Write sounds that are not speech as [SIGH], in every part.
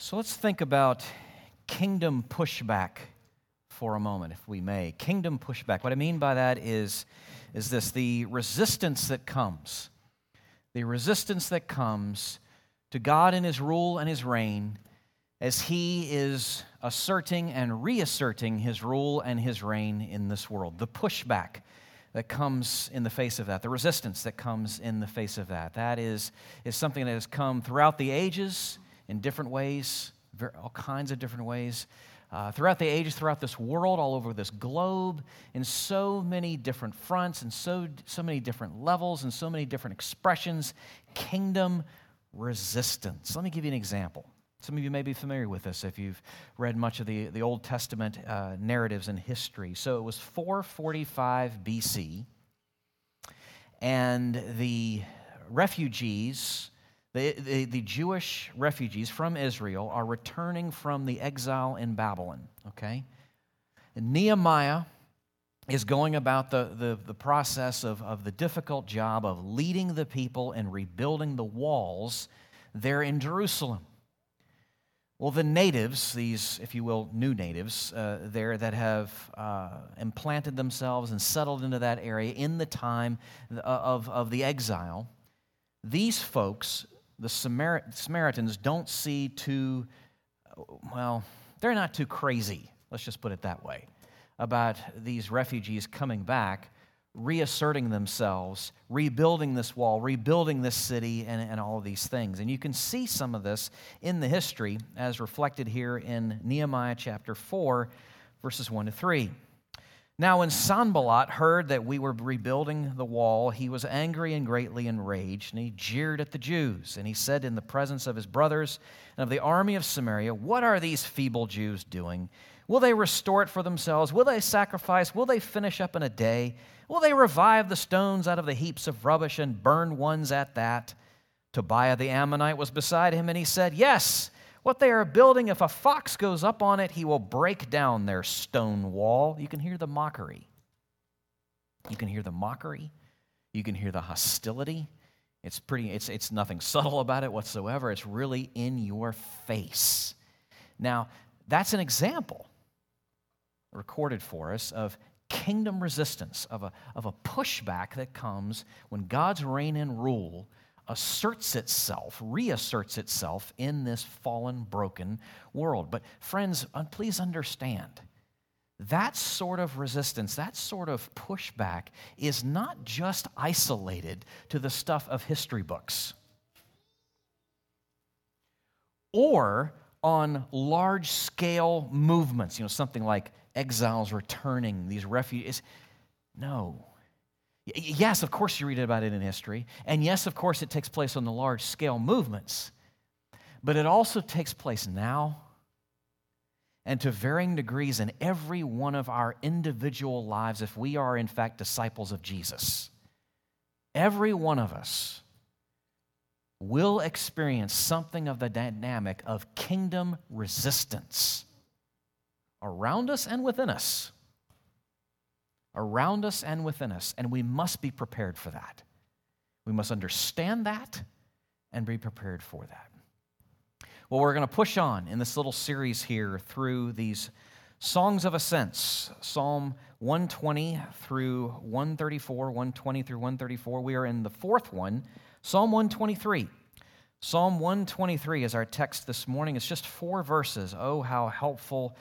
So let's think about kingdom pushback for a moment, if we may. Kingdom pushback. What I mean by that is, is this the resistance that comes, the resistance that comes to God and His rule and His reign as He is asserting and reasserting His rule and His reign in this world. The pushback that comes in the face of that, the resistance that comes in the face of that. That is, is something that has come throughout the ages in different ways, all kinds of different ways. Uh, throughout the ages, throughout this world, all over this globe, in so many different fronts, and so, so many different levels, and so many different expressions, kingdom resistance. Let me give you an example. Some of you may be familiar with this if you've read much of the, the Old Testament uh, narratives and history. So it was 445 BC, and the refugees the, the, Jewish refugees from Israel are returning from the exile in Babylon, okay? And Nehemiah is going about the, the, the process of, of the difficult job of leading the people and rebuilding the walls there in Jerusalem. Well, the natives, these, if you will, new natives uh, there that have uh, implanted themselves and settled into that area in the time of, of the exile, these folks the Samaritans don't see too, uh, well, they're not too crazy, let's just put it that way, about these refugees coming back, reasserting themselves, rebuilding this wall, rebuilding this city, and, and all of these things. And you can see some of this in the history as reflected here in Nehemiah chapter 4, verses 1 to 3. Now, when Sanballat heard that we were rebuilding the wall, he was angry and greatly enraged, and he jeered at the Jews. And he said in the presence of his brothers and of the army of Samaria, What are these feeble Jews doing? Will they restore it for themselves? Will they sacrifice? Will they finish up in a day? Will they revive the stones out of the heaps of rubbish and burn ones at that? Tobiah the Ammonite was beside him, and he said, Yes. What they are building, if a fox goes up on it, he will break down their stone wall. You can hear the mockery. You can hear the mockery. You can hear the hostility. It's pretty, it's, it's nothing subtle about it whatsoever. It's really in your face. Now, that's an example recorded for us of kingdom resistance, of a, of a pushback that comes when God's reign and rule asserts itself, reasserts itself in this fallen, broken world. But, friends, uh, please understand that sort of resistance, that sort of pushback is not just isolated to the stuff of history books or on large scale movements, you know, something like exiles returning, these refugees. No. Yes, of course, you read about it in history. And yes, of course, it takes place on the large scale movements. But it also takes place now and to varying degrees in every one of our individual lives if we are, in fact, disciples of Jesus. Every one of us will experience something of the dynamic of kingdom resistance around us and within us around us and within us, and we must be prepared for that. We must understand that and be prepared for that. Well, we're going to push on in this little series here through these songs of ascents, Psalm 120 through 134, 120 through 134. We are in the fourth one, Psalm 123. Psalm 123 is our text this morning. It's just four verses. Oh, how helpful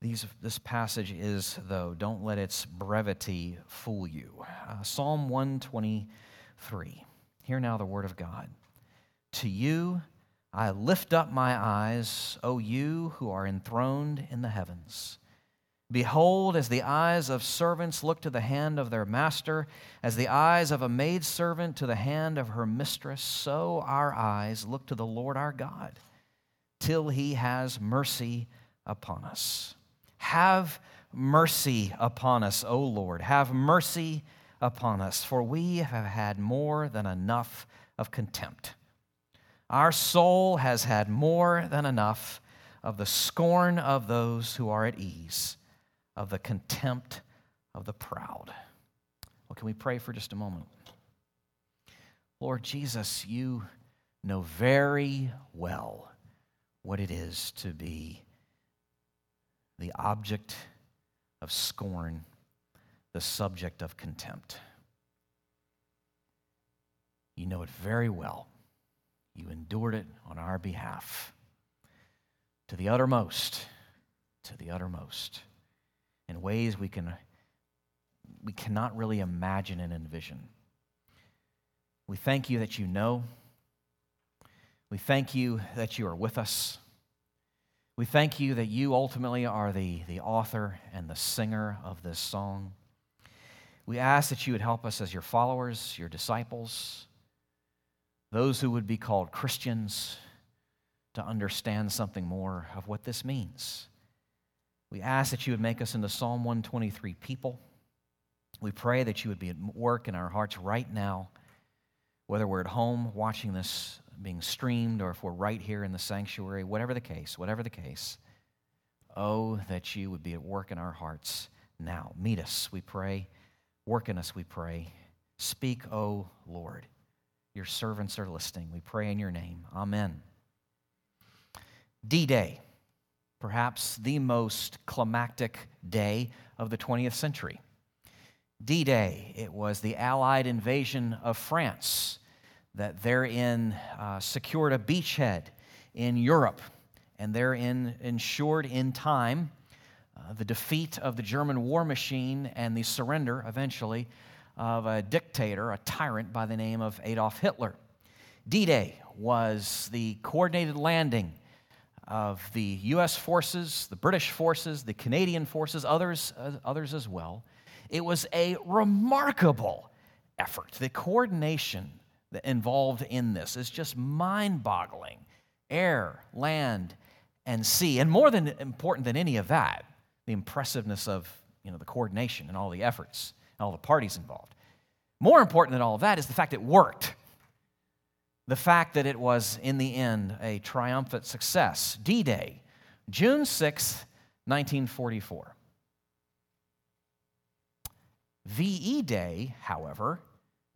these, this passage is, though. Don't let its brevity fool you. Uh, Psalm 123. Hear now the word of God. To you I lift up my eyes, O you who are enthroned in the heavens. Behold, as the eyes of servants look to the hand of their master, as the eyes of a maidservant to the hand of her mistress, so our eyes look to the Lord our God, till he has mercy upon us. Have mercy upon us, O Lord. Have mercy upon us, for we have had more than enough of contempt. Our soul has had more than enough of the scorn of those who are at ease, of the contempt of the proud. Well, can we pray for just a moment? Lord Jesus, you know very well what it is to be the object of scorn, the subject of contempt. You know it very well. You endured it on our behalf to the uttermost, to the uttermost, in ways we, can, we cannot really imagine and envision. We thank you that you know. We thank you that you are with us. We thank you that you ultimately are the, the author and the singer of this song. We ask that you would help us as your followers, your disciples, those who would be called Christians, to understand something more of what this means. We ask that you would make us into Psalm 123 people. We pray that you would be at work in our hearts right now, whether we're at home watching this being streamed or if we're right here in the sanctuary, whatever the case, whatever the case. Oh, that you would be at work in our hearts now. Meet us, we pray. Work in us, we pray. Speak, O oh Lord. Your servants are listening. We pray in your name. Amen. D Day, perhaps the most climactic day of the 20th century. D Day, it was the Allied invasion of France that therein uh, secured a beachhead in Europe and therein ensured in time uh, the defeat of the German war machine and the surrender eventually of a dictator, a tyrant by the name of Adolf Hitler. D Day was the coordinated landing of the US forces, the British forces, the Canadian forces, others, uh, others as well. It was a remarkable effort. The coordination involved in this is just mind boggling air, land, and sea. And more than important than any of that, the impressiveness of you know, the coordination and all the efforts and all the parties involved. More important than all of that is the fact it worked. The fact that it was, in the end, a triumphant success. D Day, June 6, 1944. VE Day, however,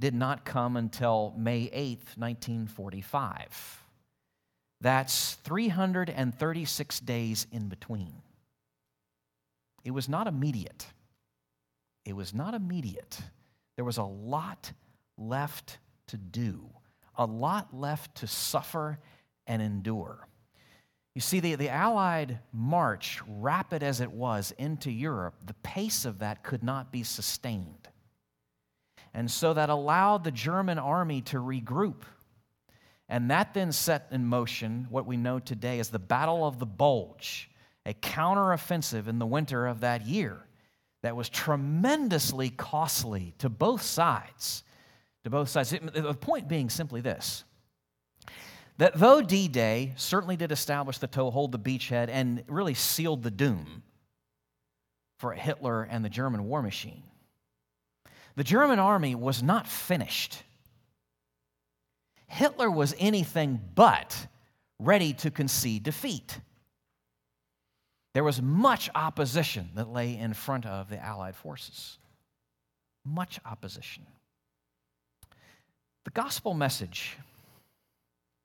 did not come until May 8th, 1945. That's 336 days in between. It was not immediate. It was not immediate. There was a lot left to do, a lot left to suffer and endure. You see, the, the Allied march, rapid as it was into Europe, the pace of that could not be sustained. And so that allowed the German army to regroup. And that then set in motion what we know today as the Battle of the Bulge, a counteroffensive in the winter of that year that was tremendously costly to both sides. To both sides. The point being simply this that though D Day certainly did establish the toehold, the beachhead, and really sealed the doom for Hitler and the German war machine, the German army was not finished. Hitler was anything but ready to concede defeat. There was much opposition that lay in front of the Allied forces. Much opposition. The gospel message,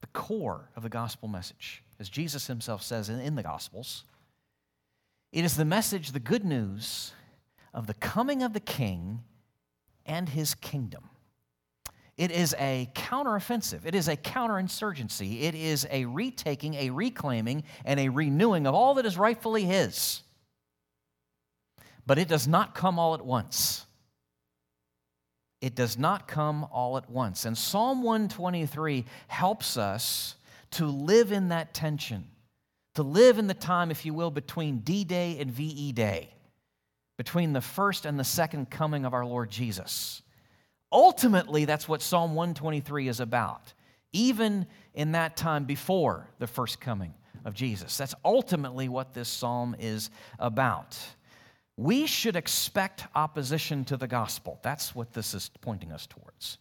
the core of the gospel message, as Jesus himself says in, the Gospels, it is the message, the good news of the coming of the King and his kingdom. It is a counteroffensive. It is a counterinsurgency. It is a retaking, a reclaiming, and a renewing of all that is rightfully his. But it does not come all at once. It does not come all at once. And Psalm 123 helps us to live in that tension, to live in the time, if you will, between D Day and VE Day between the first and the second coming of our Lord Jesus. Ultimately, that's what Psalm 123 is about, even in that time before the first coming of Jesus. That's ultimately what this psalm is about. We should expect opposition to the gospel. That's what this is pointing us towards.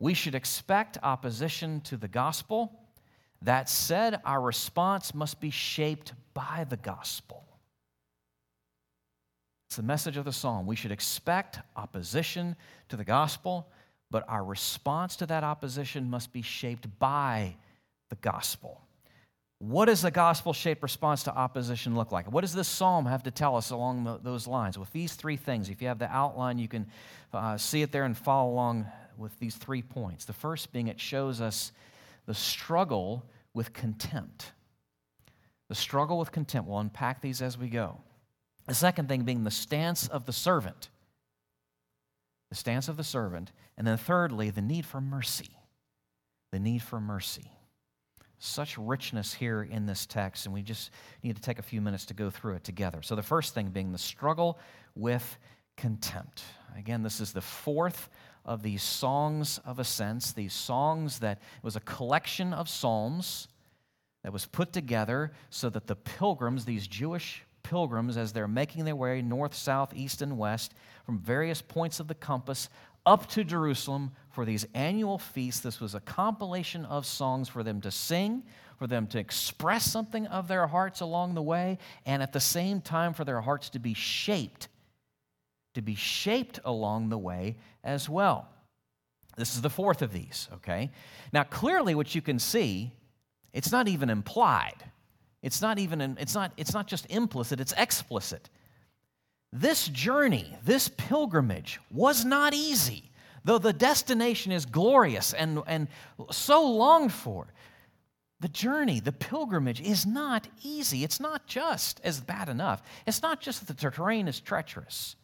We should expect opposition to the gospel. That said, our response must be shaped by the gospel. It's the message of the psalm. We should expect opposition to the gospel, but our response to that opposition must be shaped by the gospel. what does a gospel shaped response to opposition look like? What does this psalm have to tell us along the, those lines? With these three things, if you have the outline, you can uh, see it there and follow along with these three points. The first being it shows us the struggle with contempt. The struggle with contempt. We'll unpack these as we go. The second thing being the stance of the servant. The stance of the servant. And then thirdly, the need for mercy. The need for mercy such richness here in this text, and we just need to take a few minutes to go through it together. So, the first thing being the struggle with contempt. Again, this is the fourth of these songs of ascents, these songs that was a collection of psalms that was put together so that the pilgrims, these Jewish pilgrims, as they're making their way north, south, east, and west from various points of the compass, up to Jerusalem for these annual feasts. This was a compilation of songs for them to sing, for them to express something of their hearts along the way, and at the same time for their hearts to be shaped, to be shaped along the way as well. This is the fourth of these, okay? Now, clearly, what you can see, it's not even implied. It's not even, an, it's not, it's not just implicit, it's explicit. This journey, this pilgrimage was not easy, though the destination is glorious and, and so longed for. The journey, the pilgrimage is not easy. It's not just as bad enough. It's not just that the terrain is treacherous.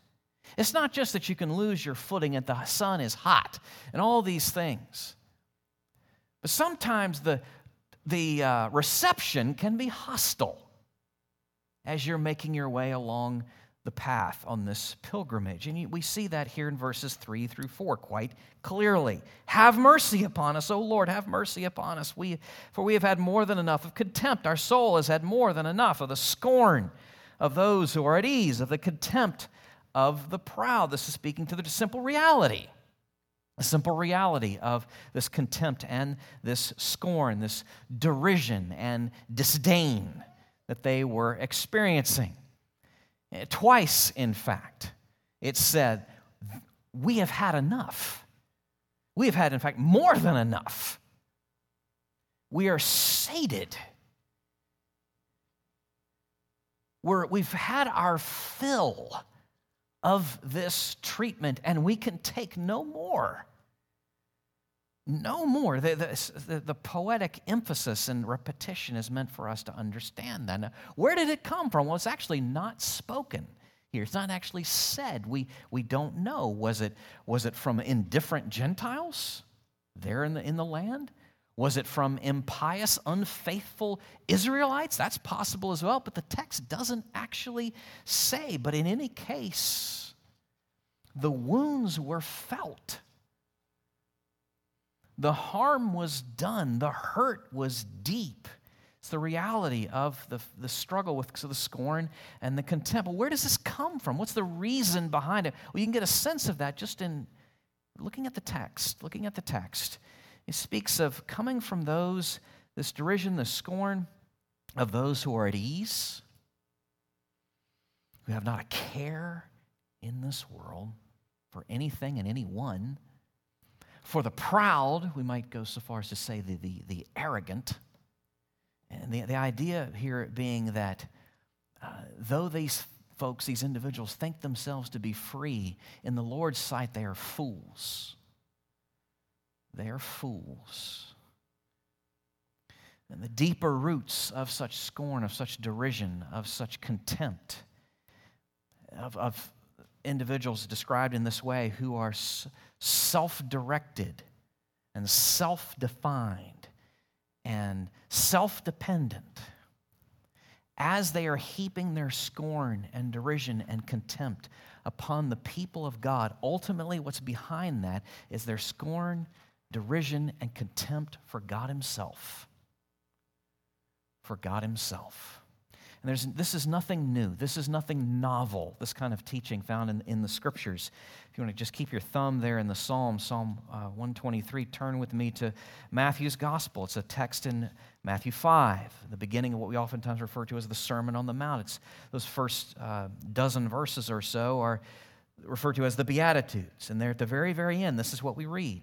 It's not just that you can lose your footing and the sun is hot and all these things. But sometimes the, the uh, reception can be hostile as you're making your way along the path on this pilgrimage. And we see that here in verses 3 through 4 quite clearly. Have mercy upon us, O Lord, have mercy upon us. We, for we have had more than enough of contempt. Our soul has had more than enough of the scorn of those who are at ease, of the contempt of the proud. This is speaking to the simple reality. The simple reality of this contempt and this scorn, this derision and disdain that they were experiencing. Eh, twice, in fact, it said, We have had enough. We have had, in fact, more than enough. We are sated. We're, we've had our fill of this treatment, and we can take no more. No more. The, the, the, poetic emphasis and repetition is meant for us to understand that. Now, where did it come from? Well, it's actually not spoken here. It's not actually said. We, we don't know. Was it, was it from indifferent Gentiles there in the, in the land? Was it from impious, unfaithful Israelites? That's possible as well, but the text doesn't actually say. But in any case, the wounds were felt the harm was done, the hurt was deep. It's the reality of the, the struggle with so the scorn and the contempt. Well, where does this come from? What's the reason behind it? Well, you can get a sense of that just in looking at the text. Looking at the text. It speaks of coming from those, this derision, the scorn of those who are at ease, who have not a care in this world for anything and anyone for the proud, we might go so far as to say the, the, the arrogant. And the, the idea here being that uh, though these folks, these individuals, think themselves to be free, in the Lord's sight, they are fools. They are fools. And the deeper roots of such scorn, of such derision, of such contempt, of, of individuals described in this way who are self directed and self defined and self dependent, as they are heaping their scorn and derision and contempt upon the people of God, ultimately what's behind that is their scorn, derision, and contempt for God Himself. For God Himself. And there's, this is nothing new. This is nothing novel, this kind of teaching found in, in the scriptures. If you want to just keep your thumb there in the Psalm, Psalm uh, 123, turn with me to Matthew's Gospel. It's a text in Matthew 5, the beginning of what we oftentimes refer to as the Sermon on the Mount. It's those first uh, dozen verses or so are referred to as the Beatitudes. And there at the very, very end, this is what we read.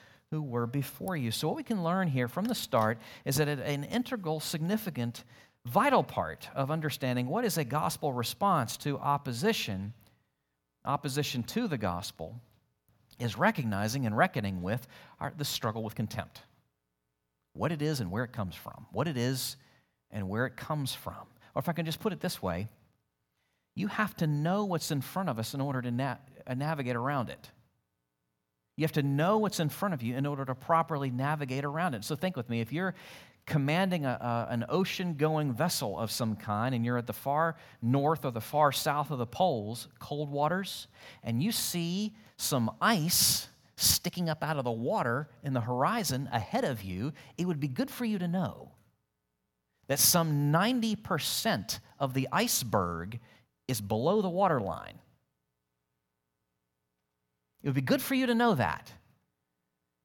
who were before you. So, what we can learn here from the start is that an integral, significant, vital part of understanding what is a gospel response to opposition, opposition to the gospel, is recognizing and reckoning with our, the struggle with contempt. What it is and where it comes from. What it is and where it comes from. Or if I can just put it this way, you have to know what's in front of us in order to na- uh, navigate around it. You have to know what's in front of you in order to properly navigate around it. So think with me if you're commanding a, a, an ocean going vessel of some kind and you're at the far north or the far south of the poles, cold waters, and you see some ice sticking up out of the water in the horizon ahead of you, it would be good for you to know that some 90% of the iceberg is below the waterline. It would be good for you to know that.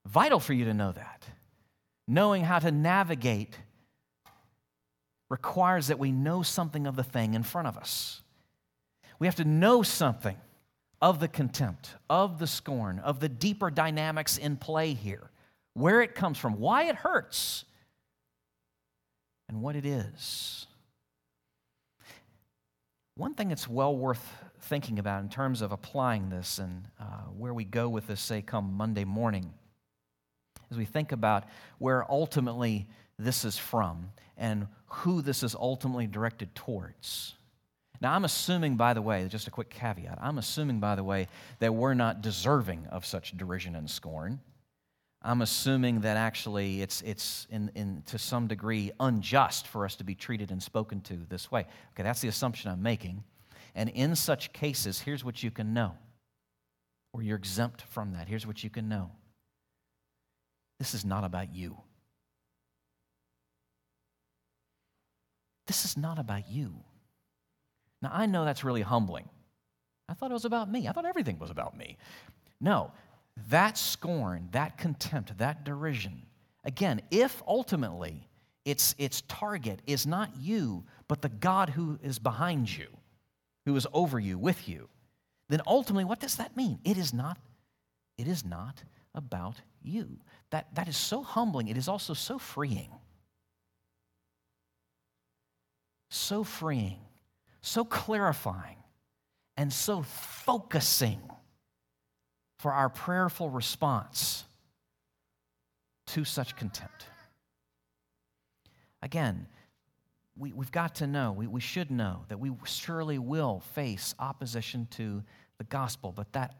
Vital for you to know that. Knowing how to navigate requires that we know something of the thing in front of us. We have to know something of the contempt, of the scorn, of the deeper dynamics in play here, where it comes from, why it hurts, and what it is. One thing that's well worth thinking about in terms of applying this and uh, where we go with this, say, come Monday morning, as we think about where ultimately this is from and who this is ultimately directed towards. Now, I'm assuming, by the way, just a quick caveat, I'm assuming, by the way, that we're not deserving of such derision and scorn. I'm assuming that actually it's, it's in, in, to some degree unjust for us to be treated and spoken to this way. Okay, that's the assumption I'm making. And in such cases, here's what you can know, or you're exempt from that. Here's what you can know this is not about you. This is not about you. Now, I know that's really humbling. I thought it was about me. I thought everything was about me. No, that scorn, that contempt, that derision, again, if ultimately its, its target is not you, but the God who is behind you, who is over you, with you, then ultimately, what does that mean? It is not, it is not about you. That, that is so humbling. It is also so freeing. So freeing, so clarifying, and so focusing for our prayerful response to such contempt. Again, we, we've got to know, we, we should know that we surely will face opposition to the gospel, but that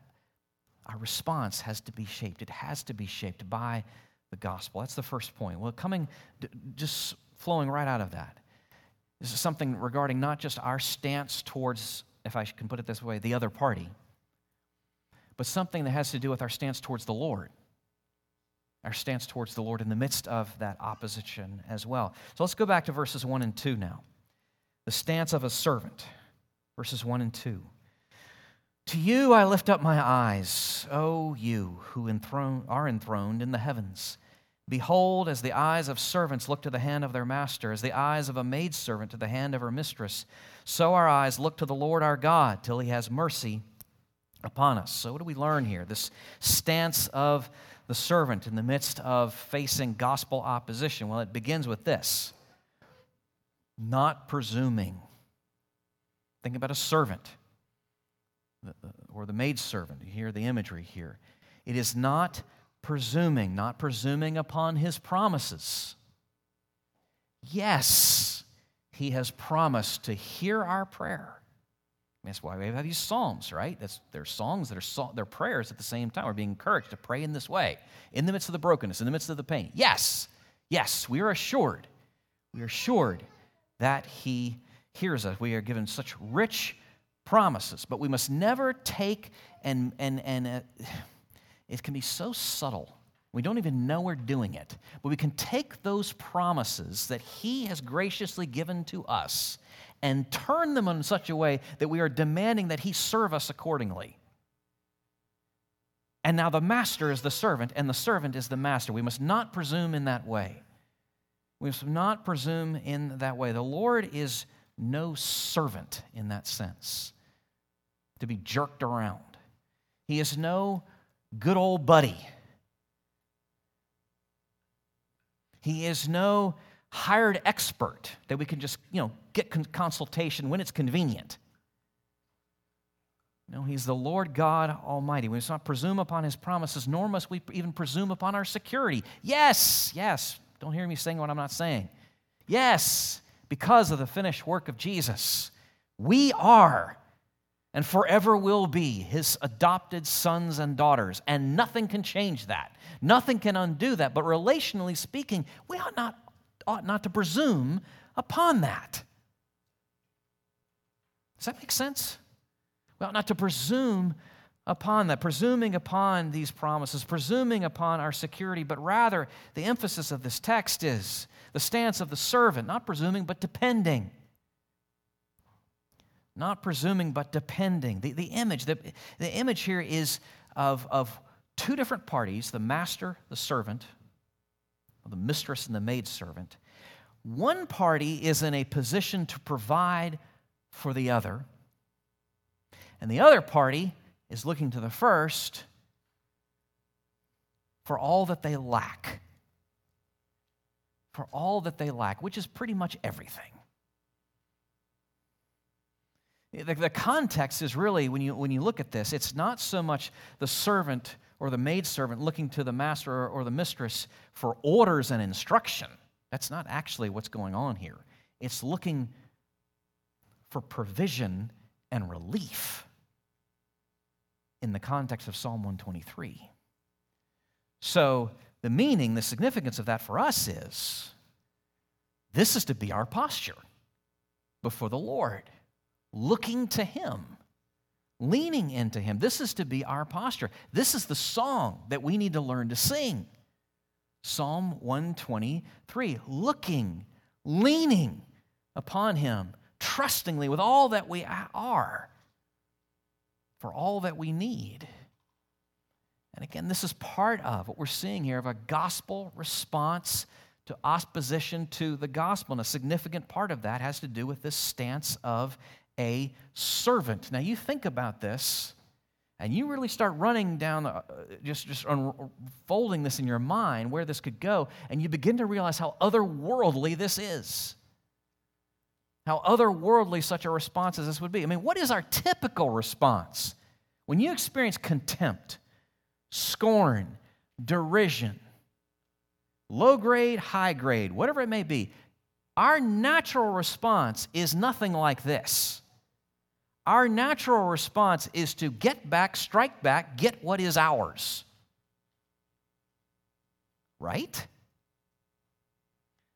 our response has to be shaped. It has to be shaped by the gospel. That's the first point. Well, coming, just flowing right out of that, this is something regarding not just our stance towards, if I can put it this way, the other party, but something that has to do with our stance towards the Lord our stance towards the Lord in the midst of that opposition as well. So let's go back to verses 1 and 2 now. The stance of a servant, verses 1 and 2. To you I lift up my eyes, O you who enthroned, are enthroned in the heavens. Behold, as the eyes of servants look to the hand of their master, as the eyes of a maidservant to the hand of her mistress, so our eyes look to the Lord our God till he has mercy upon us. So, what do we learn here? This stance of the servant in the midst of facing gospel opposition? Well, it begins with this not presuming. Think about a servant or the maidservant. You hear the imagery here. It is not presuming, not presuming upon his promises. Yes, he has promised to hear our prayer. That's why we have these psalms, right? That's, they're songs that are they're prayers at the same time. We're being encouraged to pray in this way, in the midst of the brokenness, in the midst of the pain. Yes, yes, we are assured. We are assured that He hears us. We are given such rich promises, but we must never take and and and uh, [SIGHS] it can be so subtle. We don't even know we're doing it. But we can take those promises that He has graciously given to us and turn them in such a way that we are demanding that He serve us accordingly. And now the master is the servant, and the servant is the master. We must not presume in that way. We must not presume in that way. The Lord is no servant in that sense, to be jerked around. He is no good old buddy. He is no hired expert that we can just, you know, get consultation when it's convenient. No, he's the Lord God Almighty. We must not presume upon his promises, nor must we even presume upon our security. Yes, yes. Don't hear me saying what I'm not saying. Yes, because of the finished work of Jesus, we are and forever will be his adopted sons and daughters, and nothing can change that. Nothing can undo that. But relationally speaking, we ought not, ought not to presume upon that. Does that make sense? We ought not to presume upon that, presuming upon these promises, presuming upon our security, but rather the emphasis of this text is the stance of the servant, not presuming, but depending. Not presuming, but depending. The, the image, the, the image here is of, of two different parties the master, the servant, the mistress, and the maidservant. One party is in a position to provide for the other and the other party is looking to the first for all that they lack. For all that they lack, which is pretty much everything. The, the context is really, when you, when you look at this, it's not so much the servant or the maidservant looking to the master or, the mistress for orders and instruction. That's not actually what's going on here. It's looking for provision and relief in the context of Psalm 123. So, the meaning, the significance of that for us is this is to be our posture before the Lord, looking to Him, leaning into Him. This is to be our posture. This is the song that we need to learn to sing. Psalm 123 looking, leaning upon Him, trustingly with all that we are for all that we need. And again, this is part of what we're seeing here of a gospel response to opposition to the gospel. And a significant part of that has to do with this stance of a servant. Now, you think about this, and you really start running down, uh, just, just unfolding this in your mind, where this could go, and you begin to realize how otherworldly this is. How otherworldly such a response as this would be. I mean, what is our typical response? When you experience contempt, scorn, derision, low grade, high grade, whatever it may be, our natural response is nothing like this. Our natural response is to get back, strike back, get what is ours. Right?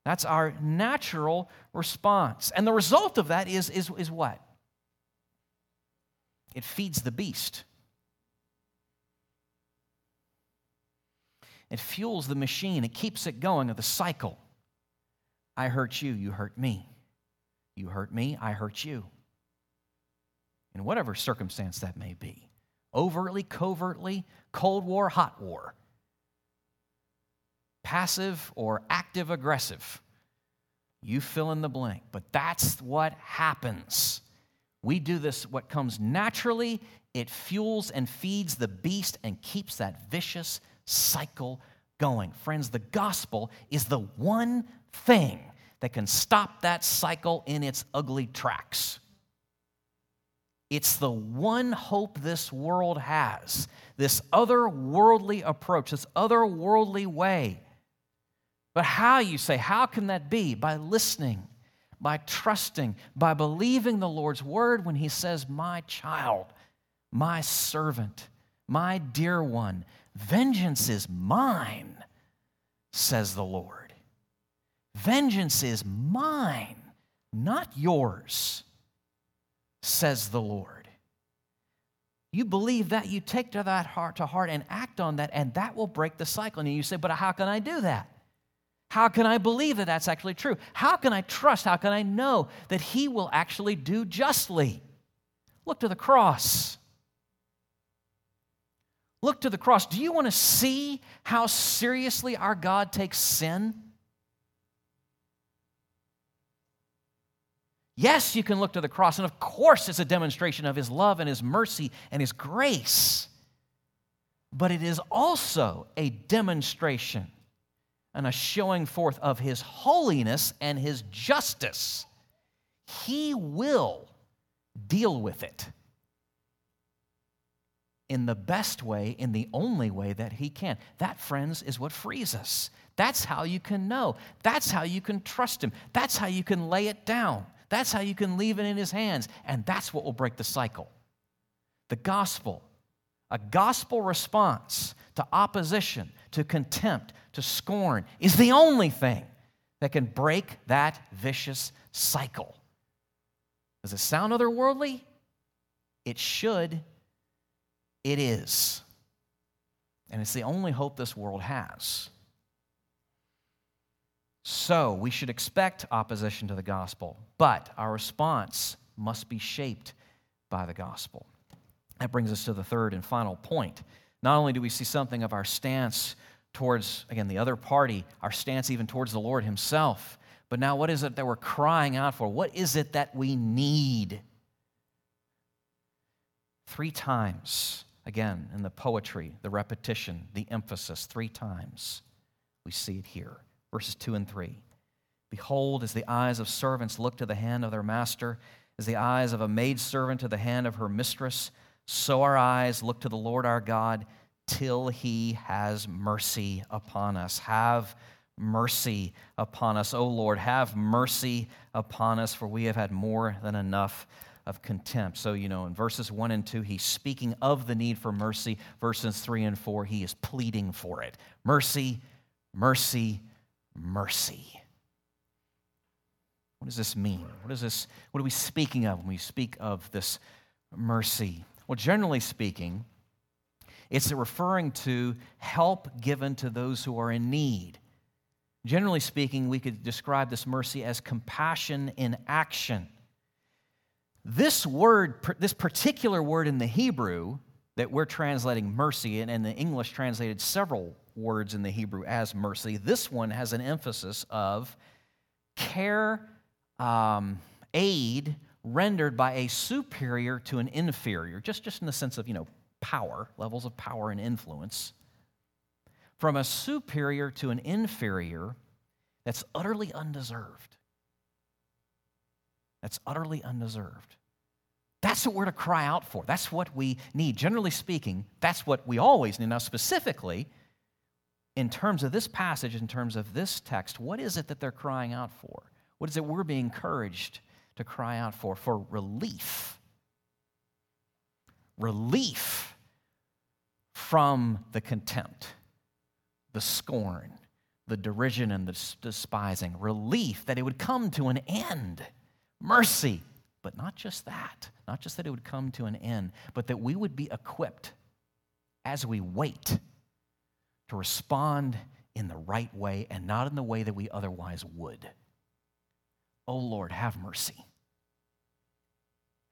That's our natural response. And the result of that is, is, is what? It feeds the beast. It fuels the machine. It keeps it going of the cycle. I hurt you, you hurt me. You hurt me, I hurt you. In whatever circumstance that may be overtly, covertly, Cold War, hot war, passive or active aggressive. You fill in the blank. But that's what happens. We do this, what comes naturally, it fuels and feeds the beast and keeps that vicious cycle going. Friends, the gospel is the one thing that can stop that cycle in its ugly tracks. It's the one hope this world has, this otherworldly approach, this otherworldly way. But how, you say, how can that be? By listening by trusting, by believing the Lord's word when he says, My child, my servant, my dear one, vengeance is mine, says the Lord. Vengeance is mine, not yours, says the Lord. You believe that, you take to that heart to heart and act on that, and that will break the cycle. And you say, But how can I do that? How can I believe that that's actually true? How can I trust? How can I know that He will actually do justly? Look to the cross. Look to the cross. Do you want to see how seriously our God takes sin? Yes, you can look to the cross, and of course, it's a demonstration of His love and His mercy and His grace. But it is also a demonstration and a showing forth of His holiness and His justice. He will deal with it in the best way, in the only way that He can. That, friends, is what frees us. That's how you can know. That's how you can trust Him. That's how you can lay it down. That's how you can leave it in His hands. And that's what will break the cycle. The gospel, a gospel response to opposition, to contempt, to scorn, is the only thing that can break that vicious cycle. Does it sound otherworldly? It should it is. And it's the only hope this world has. So we should expect opposition to the gospel, but our response must be shaped by the gospel. That brings us to the third and final point. Not only do we see something of our stance towards, again, the other party, our stance even towards the Lord Himself, but now what is it that we're crying out for? What is it that we need? Three times Again, in the poetry, the repetition, the emphasis, three times, we see it here. Verses 2 and 3. Behold, as the eyes of servants look to the hand of their master, as the eyes of a maidservant to the hand of her mistress, so our eyes look to the Lord our God till he has mercy upon us. Have mercy upon us. O Lord, have mercy upon us, for we have had more than enough of contempt. So, you know, in verses 1 and 2, he's speaking of the need for mercy. Verses 3 and 4, he is pleading for it. Mercy, mercy, mercy. What does this mean? What is this? What are we speaking of when we speak of this mercy? Well, generally speaking, it's referring to help given to those who are in need. Generally speaking, we could describe this mercy as compassion in action. This word, this particular word in the Hebrew that we're translating mercy, and in the English translated several words in the Hebrew as mercy, this one has an emphasis of care, um, aid rendered by a superior to an inferior, just, just in the sense of, you know, power, levels of power and influence. From a superior to an inferior that's utterly undeserved that's utterly undeserved. That's what we're to cry out for. That's what we need. Generally speaking, that's what we always need. Now, specifically, in terms of this passage, in terms of this text, what is it that they're crying out for? What is it we're being encouraged to cry out for? For relief. Relief from the contempt, the scorn, the derision, and the despising. Relief that it would come to an end mercy. But not just that, not just that it would come to an end, but that we would be equipped as we wait to respond in the right way and not in the way that we otherwise would. Oh Lord, have mercy.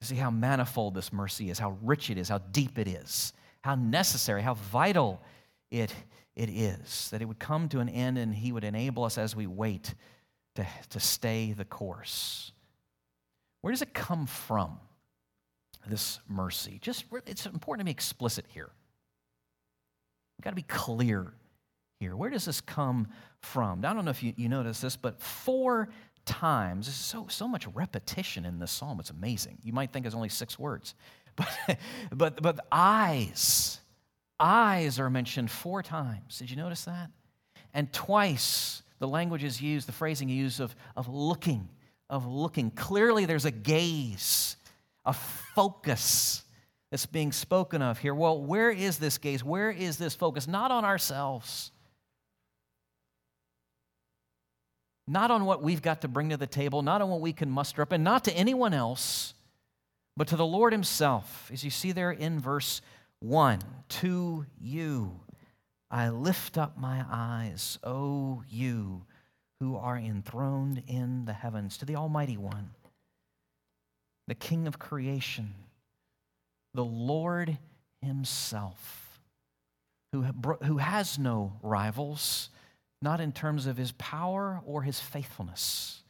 See how manifold this mercy is, how rich it is, how deep it is, how necessary, how vital it, it is, that it would come to an end and He would enable us as we wait to, to stay the course. Where does it come from, this mercy? Just, it's important to be explicit here. We've got to be clear here. Where does this come from? I don't know if you, you notice this, but four times, there's so, so much repetition in this psalm. It's amazing. You might think it's only six words. [LAUGHS] But, but, but eyes, eyes are mentioned four times. Did you notice that? And twice the language is used, the phrasing used of, of looking of looking. Clearly, there's a gaze, a focus that's being spoken of here. Well, where is this gaze? Where is this focus? Not on ourselves, not on what we've got to bring to the table, not on what we can muster up, and not to anyone else, but to the Lord Himself. As you see there in verse 1 To you I lift up my eyes, O you who are enthroned in the heavens, to the Almighty One, the King of creation, the Lord Himself, who, who has no rivals, not in terms of his power or his faithfulness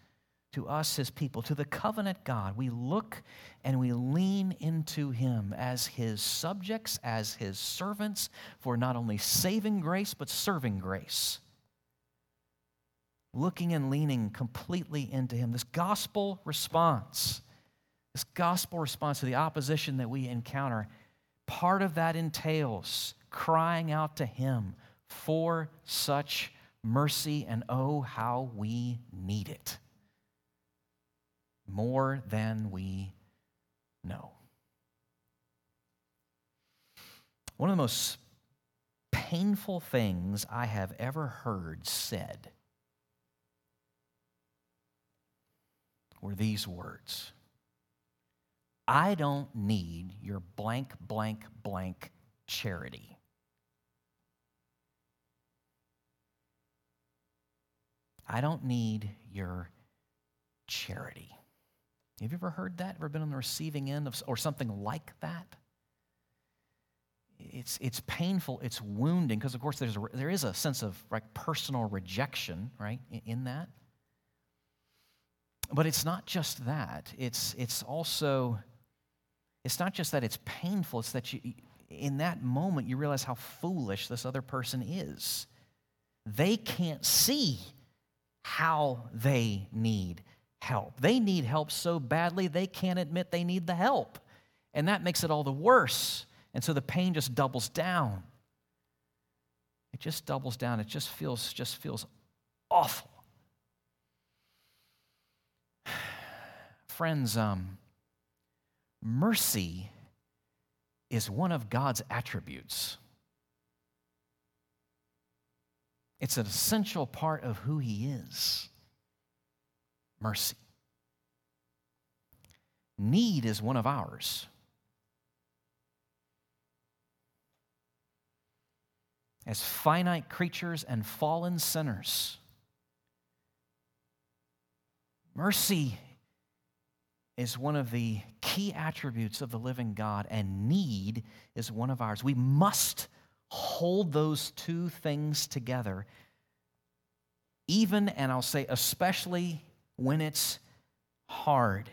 to us, his people, to the covenant God. We look and we lean into him as his subjects, as his servants, for not only saving grace, but serving grace. Looking and leaning completely into him. This gospel response, this gospel response to the opposition that we encounter, part of that entails crying out to him for such mercy, and oh, how we need it more than we know. One of the most painful things I have ever heard said were these words I don't need your blank, blank, blank charity. I don't need your charity. Have you ever heard that? Ever been on the receiving end of or something like that? It's, it's painful, it's wounding, because of course there's a, there is a sense of like personal rejection, right, in, in that. But it's not just that. It's, it's also, it's not just that it's painful, it's that you, in that moment you realize how foolish this other person is. They can't see how they need help. They need help so badly they can't admit they need the help. And that makes it all the worse. And so the pain just doubles down. It just doubles down. It just feels just feels awful. [SIGHS] Friends, um, mercy is one of God's attributes. It's an essential part of who He is mercy. Need is one of ours. As finite creatures and fallen sinners, mercy is one of the key attributes of the living God, and need is one of ours. We must hold those two things together, even, and I'll say especially when it's hard.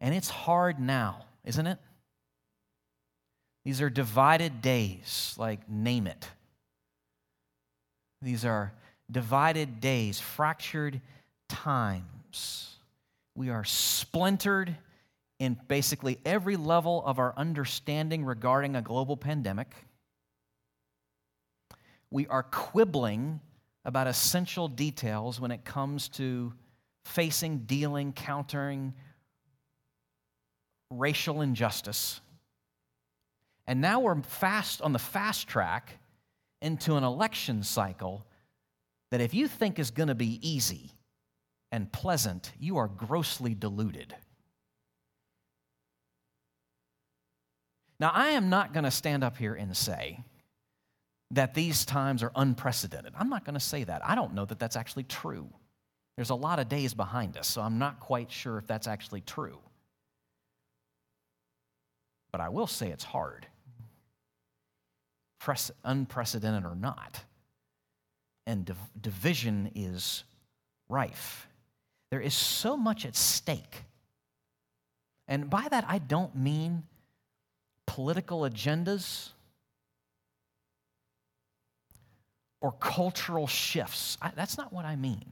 And it's hard now, isn't it? These are divided days, like name it. These are divided days, fractured times. We are splintered in basically every level of our understanding regarding a global pandemic. We are quibbling about essential details when it comes to facing, dealing, countering racial injustice. And now we're fast on the fast track into an election cycle that if you think is going to be easy and pleasant, you are grossly deluded. Now, I am not going to stand up here and say that these times are unprecedented. I'm not going to say that. I don't know that that's actually true. There's a lot of days behind us, so I'm not quite sure if that's actually true. But I will say it's hard, unprecedented or not. And div- division is rife. There is so much at stake. And by that, I don't mean political agendas or cultural shifts. I, that's not what I mean.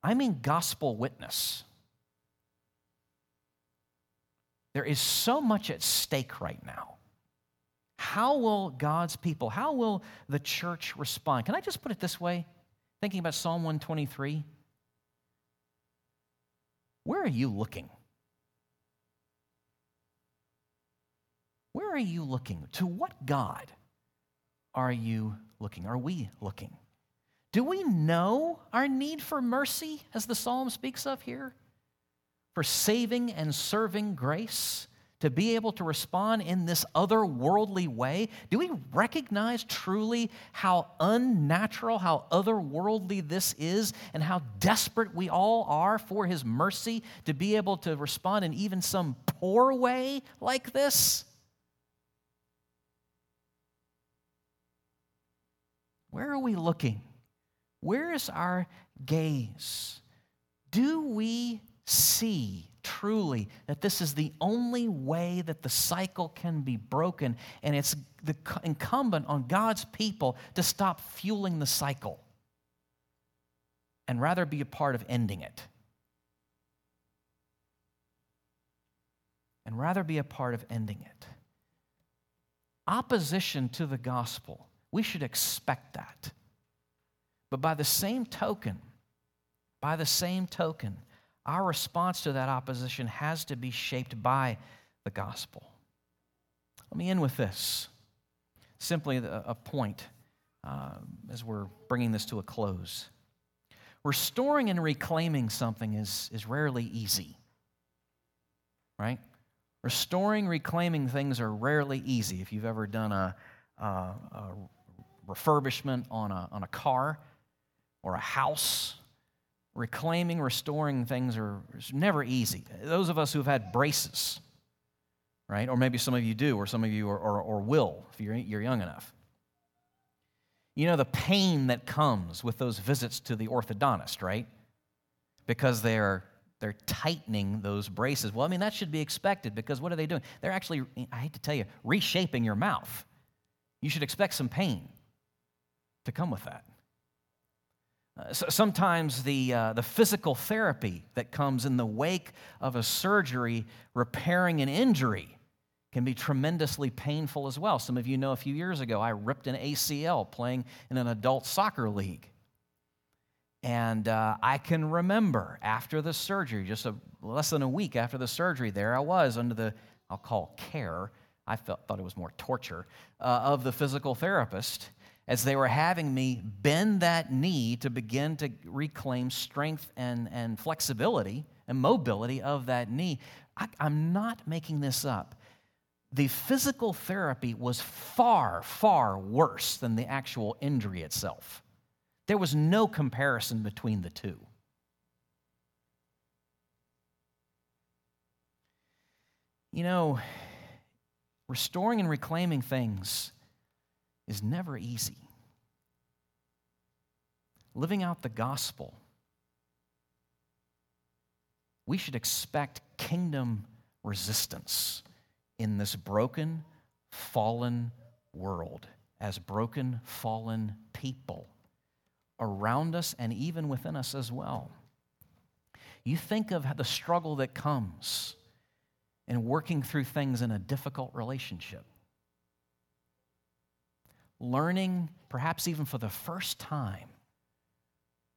I mean gospel witness. There is so much at stake right now. How will God's people, how will the church respond? Can I just put it this way? Thinking about Psalm 123. Where are you looking? Where are you looking? To what God are you looking? Are we looking? Do we know our need for mercy, as the psalm speaks of here? For saving and serving grace? To be able to respond in this otherworldly way? Do we recognize truly how unnatural, how otherworldly this is, and how desperate we all are for His mercy to be able to respond in even some poor way like this? Where are we looking? Where is our gaze? Do we see truly that this is the only way that the cycle can be broken, and it's the incumbent on God's people to stop fueling the cycle and rather be a part of ending it? And rather be a part of ending it. Opposition to the gospel, we should expect that. But by the same token, by the same token, our response to that opposition has to be shaped by the gospel. Let me end with this simply a point uh, as we're bringing this to a close. Restoring and reclaiming something is, is rarely easy, right? Restoring, reclaiming things are rarely easy. If you've ever done a, a, a refurbishment on a, on a car or a house, reclaiming, restoring things are never easy. Those of us who've had braces, right? Or maybe some of you do, or some of you are, or, or will if you're, you're young enough. You know the pain that comes with those visits to the orthodontist, right? Because they're they're tightening those braces. Well, I mean that should be expected because what are they doing? They're actually I hate to tell you, reshaping your mouth. You should expect some pain to come with that. Uh, so sometimes the, uh, the physical therapy that comes in the wake of a surgery repairing an injury can be tremendously painful as well. Some of you know a few years ago, I ripped an ACL playing in an adult soccer league. And uh, I can remember after the surgery, just a, less than a week after the surgery, there I was under the, I'll call care, I felt, thought it was more torture, uh, of the physical therapist as they were having me bend that knee to begin to reclaim strength and, and flexibility and mobility of that knee. I, I'm not making this up. The physical therapy was far, far worse than the actual injury itself. There was no comparison between the two. You know, restoring and reclaiming things is never easy. Living out the gospel, we should expect kingdom resistance in this broken, fallen world, as broken, fallen people around us and even within us as well. You think of the struggle that comes in working through things in a difficult relationship learning, perhaps even for the first time,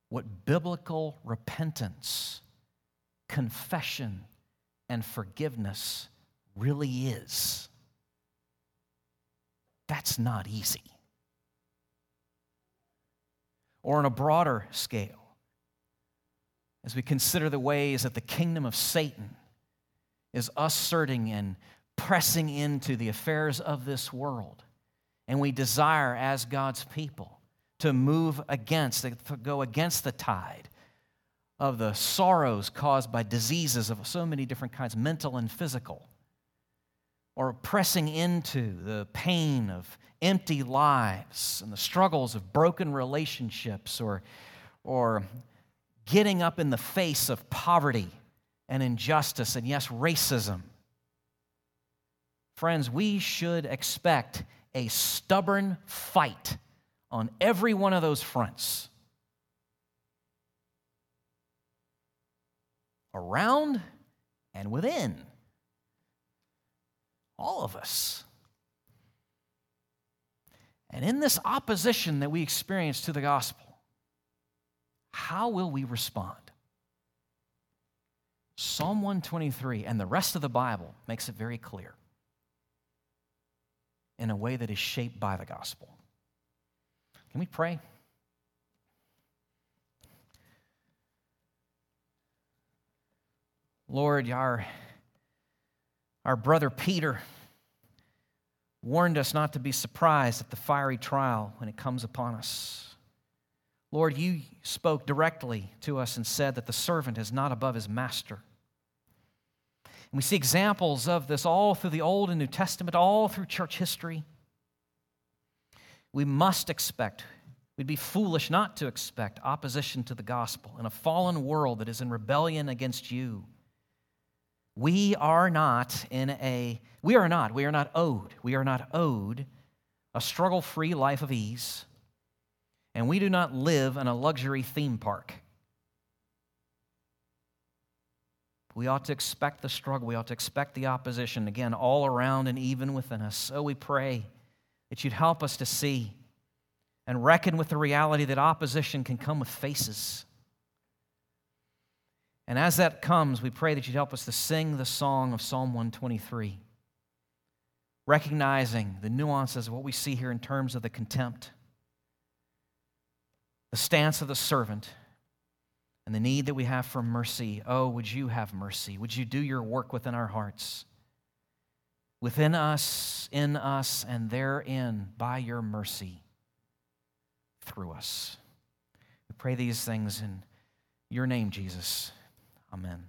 what biblical repentance, confession, and forgiveness really is. That's not easy. Or on a broader scale, as we consider the ways that the kingdom of Satan is asserting and pressing into the affairs of this world and we desire as God's people to move against, to go against the tide of the sorrows caused by diseases of so many different kinds, mental and physical, or pressing into the pain of empty lives and the struggles of broken relationships, or, or getting up in the face of poverty and injustice and, yes, racism. Friends, we should expect a stubborn fight on every one of those fronts. Around and within. All of us. And in this opposition that we experience to the gospel, how will we respond? Psalm 123 and the rest of the Bible makes it very clear in a way that is shaped by the gospel. Can we pray? Lord, our, our brother Peter warned us not to be surprised at the fiery trial when it comes upon us. Lord, you spoke directly to us and said that the servant is not above his master. We see examples of this all through the Old and New Testament, all through church history. We must expect We'd be foolish not to expect opposition to the gospel in a fallen world that is in rebellion against you. We are not in a, we are not, we are not owed, we are not owed a struggle free life of ease, and we do not live in a luxury theme park. We ought to expect the struggle. We ought to expect the opposition, again, all around and even within us. So we pray that you'd help us to see and reckon with the reality that opposition can come with faces. And as that comes, we pray that you'd help us to sing the song of Psalm 123, recognizing the nuances of what we see here in terms of the contempt, the stance of the servant, and the need that we have for mercy. Oh, would you have mercy? Would you do your work within our hearts? Within us, in us, and therein, by your mercy, through us. We pray these things in your name, Jesus. Amen.